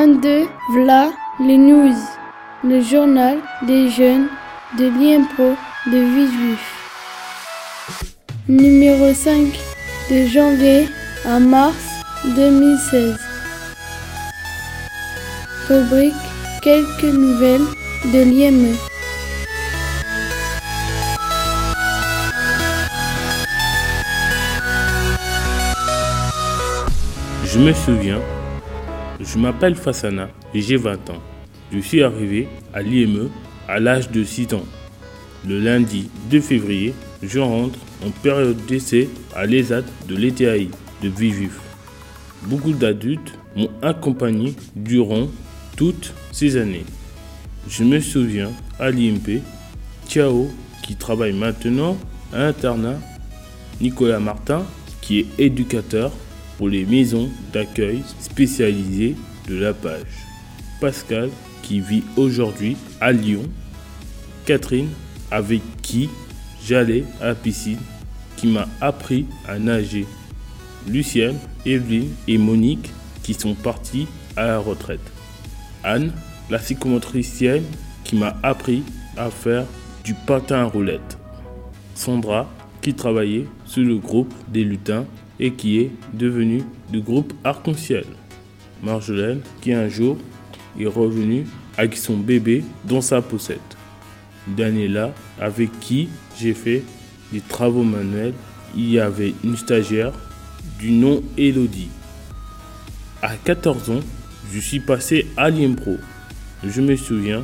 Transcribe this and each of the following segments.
22, Vla, les news, le journal des jeunes de l'IMPRO de Villejuif. Numéro 5, de janvier à mars 2016. Rubrique Quelques nouvelles de l'IME. Je me souviens, je m'appelle Fassana et j'ai 20 ans. Je suis arrivé à l'IME à l'âge de 6 ans. Le lundi 2 février, je rentre en période d'essai à l'ESAD de l'ETAI de Vivif. Beaucoup d'adultes m'ont accompagné durant toutes ces années. Je me souviens à l'IMP, Tiao qui travaille maintenant à l'internat, Nicolas Martin qui est éducateur pour les maisons d'accueil spécialisées de la page. Pascal, qui vit aujourd'hui à Lyon. Catherine, avec qui j'allais à la piscine, qui m'a appris à nager. Lucienne, Evelyne et Monique, qui sont partis à la retraite. Anne, la psychomotricienne, qui m'a appris à faire du patin à roulette. Sandra, qui travaillait sur le groupe des lutins et qui est devenu du groupe Arc-en-Ciel. Marjolaine, qui un jour est revenue avec son bébé dans sa poussette. Daniela, avec qui j'ai fait des travaux manuels. Il y avait une stagiaire du nom Elodie. À 14 ans, je suis passé à l'IMPRO. Je me souviens,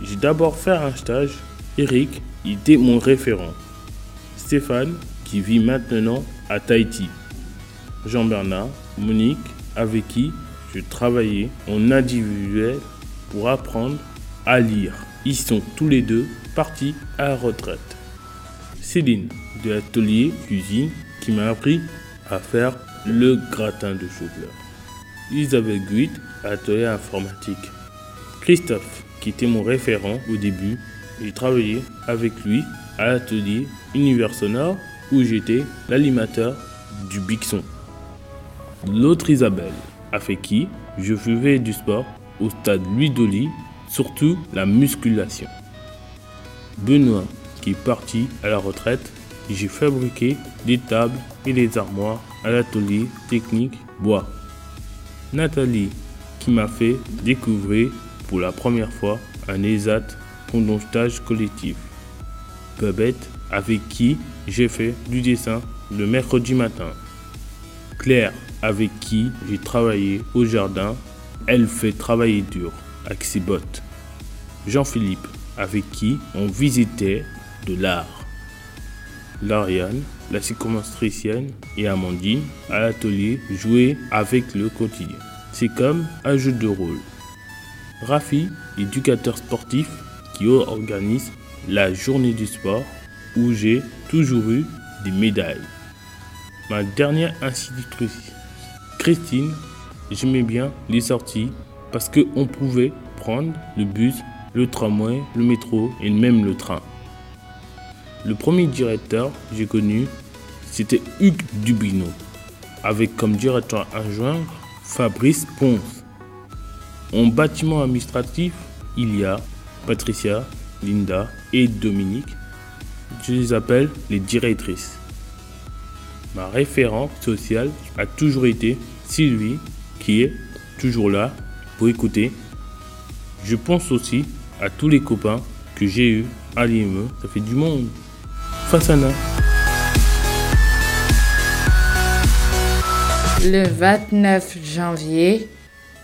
j'ai d'abord fait un stage. Eric était mon référent. Stéphane, qui vit maintenant à Tahiti. Jean-Bernard, Monique, avec qui je travaillais en individuel pour apprendre à lire. Ils sont tous les deux partis à retraite. Céline de l'atelier cuisine qui m'a appris à faire le gratin de chou-fleur. Isabelle Guit, atelier informatique. Christophe, qui était mon référent au début, j'ai travaillé avec lui à l'atelier Univers Sonore où j'étais l'animateur du Bixon. L'autre Isabelle, avec qui? Je faisais du sport au stade Louis Dolly, surtout la musculation. Benoît, qui est parti à la retraite, j'ai fabriqué des tables et des armoires à l'atelier technique bois. Nathalie, qui m'a fait découvrir pour la première fois un ESAT pendant stage collectif. Babette, avec qui j'ai fait du dessin le mercredi matin. Claire, avec qui j'ai travaillé au jardin, elle fait travailler dur avec ses bottes. Jean-Philippe, avec qui on visitait de l'art. Lariane, la psychomotricienne et Amandine à l'atelier jouer avec le quotidien. C'est comme un jeu de rôle. Rafi, éducateur sportif qui organise la journée du sport où j'ai toujours eu des médailles. Ma dernière institutrice, Christine, j'aimais bien les sorties parce qu'on pouvait prendre le bus, le tramway, le métro et même le train. Le premier directeur que j'ai connu, c'était Hugues Dubino, avec comme directeur adjoint Fabrice Ponce. En bâtiment administratif, il y a Patricia, Linda et Dominique. Je les appelle les directrices. Ma référente sociale a toujours été Sylvie, qui est toujours là pour écouter. Je pense aussi à tous les copains que j'ai eus à l'IME. Ça fait du monde. Fassana. Le 29 janvier,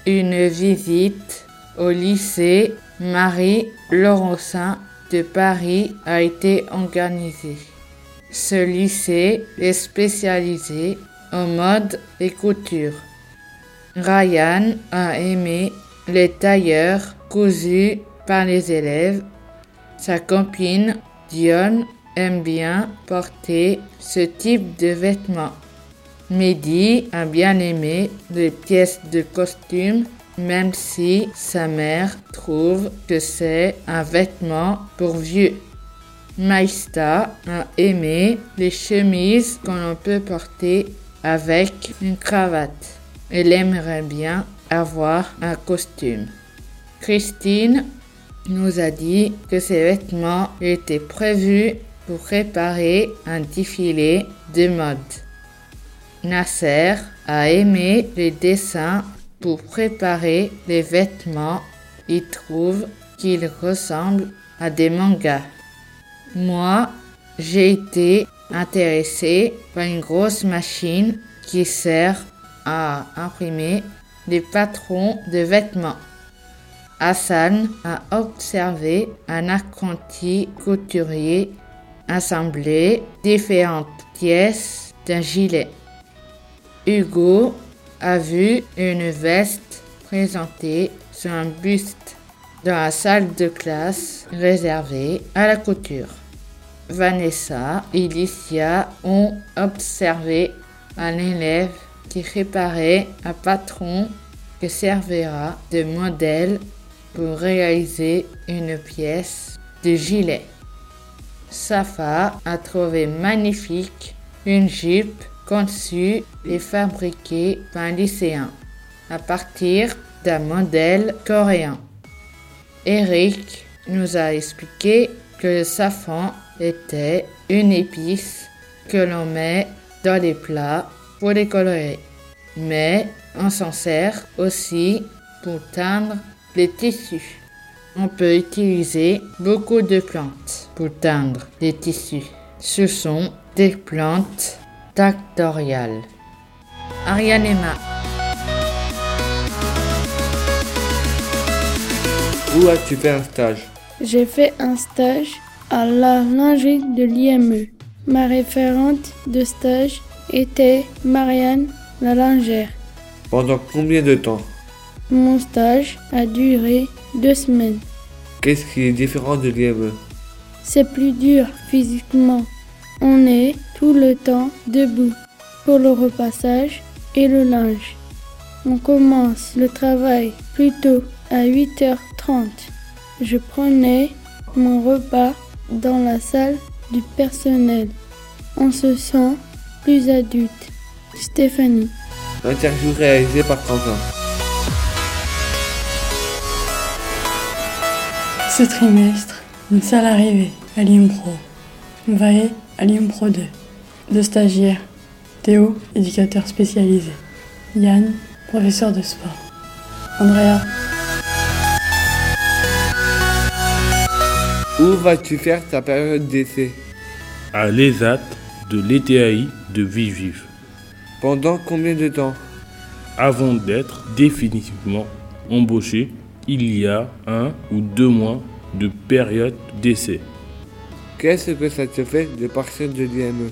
une visite au lycée Marie-Laurencin de Paris a été organisée. Ce lycée est spécialisé en mode et couture. Ryan a aimé les tailleurs cousus par les élèves. Sa copine Dion aime bien porter ce type de vêtements. Mehdi a bien aimé les pièces de costume, même si sa mère trouve que c'est un vêtement pour vieux. Maïsta a aimé les chemises qu'on peut porter avec une cravate. Elle aimerait bien avoir un costume. Christine nous a dit que ces vêtements étaient prévus pour préparer un défilé de mode. Nasser a aimé les dessins pour préparer les vêtements. Il trouve qu'ils ressemblent à des mangas. Moi, j'ai été intéressé par une grosse machine qui sert à imprimer des patrons de vêtements. Hassan a observé un apprenti couturier assembler différentes pièces d'un gilet. Hugo a vu une veste présentée sur un buste dans la salle de classe réservée à la couture. Vanessa et Licia ont observé un élève qui réparait un patron qui servira de modèle pour réaliser une pièce de gilet. Safa a trouvé magnifique une jupe conçue et fabriquée par un lycéen à partir d'un modèle coréen. Eric nous a expliqué que le safran était une épice que l'on met dans les plats pour les colorer. Mais on s'en sert aussi pour teindre les tissus. On peut utiliser beaucoup de plantes pour teindre les tissus. Ce sont des plantes tactoriales. Ariane Emma. Où as-tu fait un stage? J'ai fait un stage à la lingerie de l'IME. Ma référente de stage était Marianne la lingère. Pendant combien de temps? Mon stage a duré deux semaines. Qu'est-ce qui est différent de l'IME C'est plus dur physiquement. On est tout le temps debout pour le repassage et le linge. On commence le travail plutôt à 8h30. Je prenais mon repas dans la salle du personnel. On se sent plus adulte. Stéphanie. Interview réalisée par Quentin. Ce trimestre, une seule arrivée à l'IMPRO. Vaé à l'IMPRO 2. Deux stagiaires. Théo, éducateur spécialisé. Yann, professeur de sport. Andrea, Où vas-tu faire ta période d'essai? À l'ESAT de l'ETAI de Villejuif, Pendant combien de temps? Avant d'être définitivement embauché il y a un ou deux mois de période d'essai. Qu'est-ce que ça te fait de partir de l'IME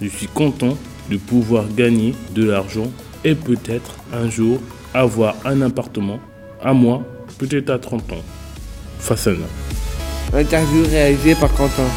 Je suis content de pouvoir gagner de l'argent et peut-être un jour avoir un appartement à moi, peut-être à 30 ans. Fassana. Interview réalisée par Quentin.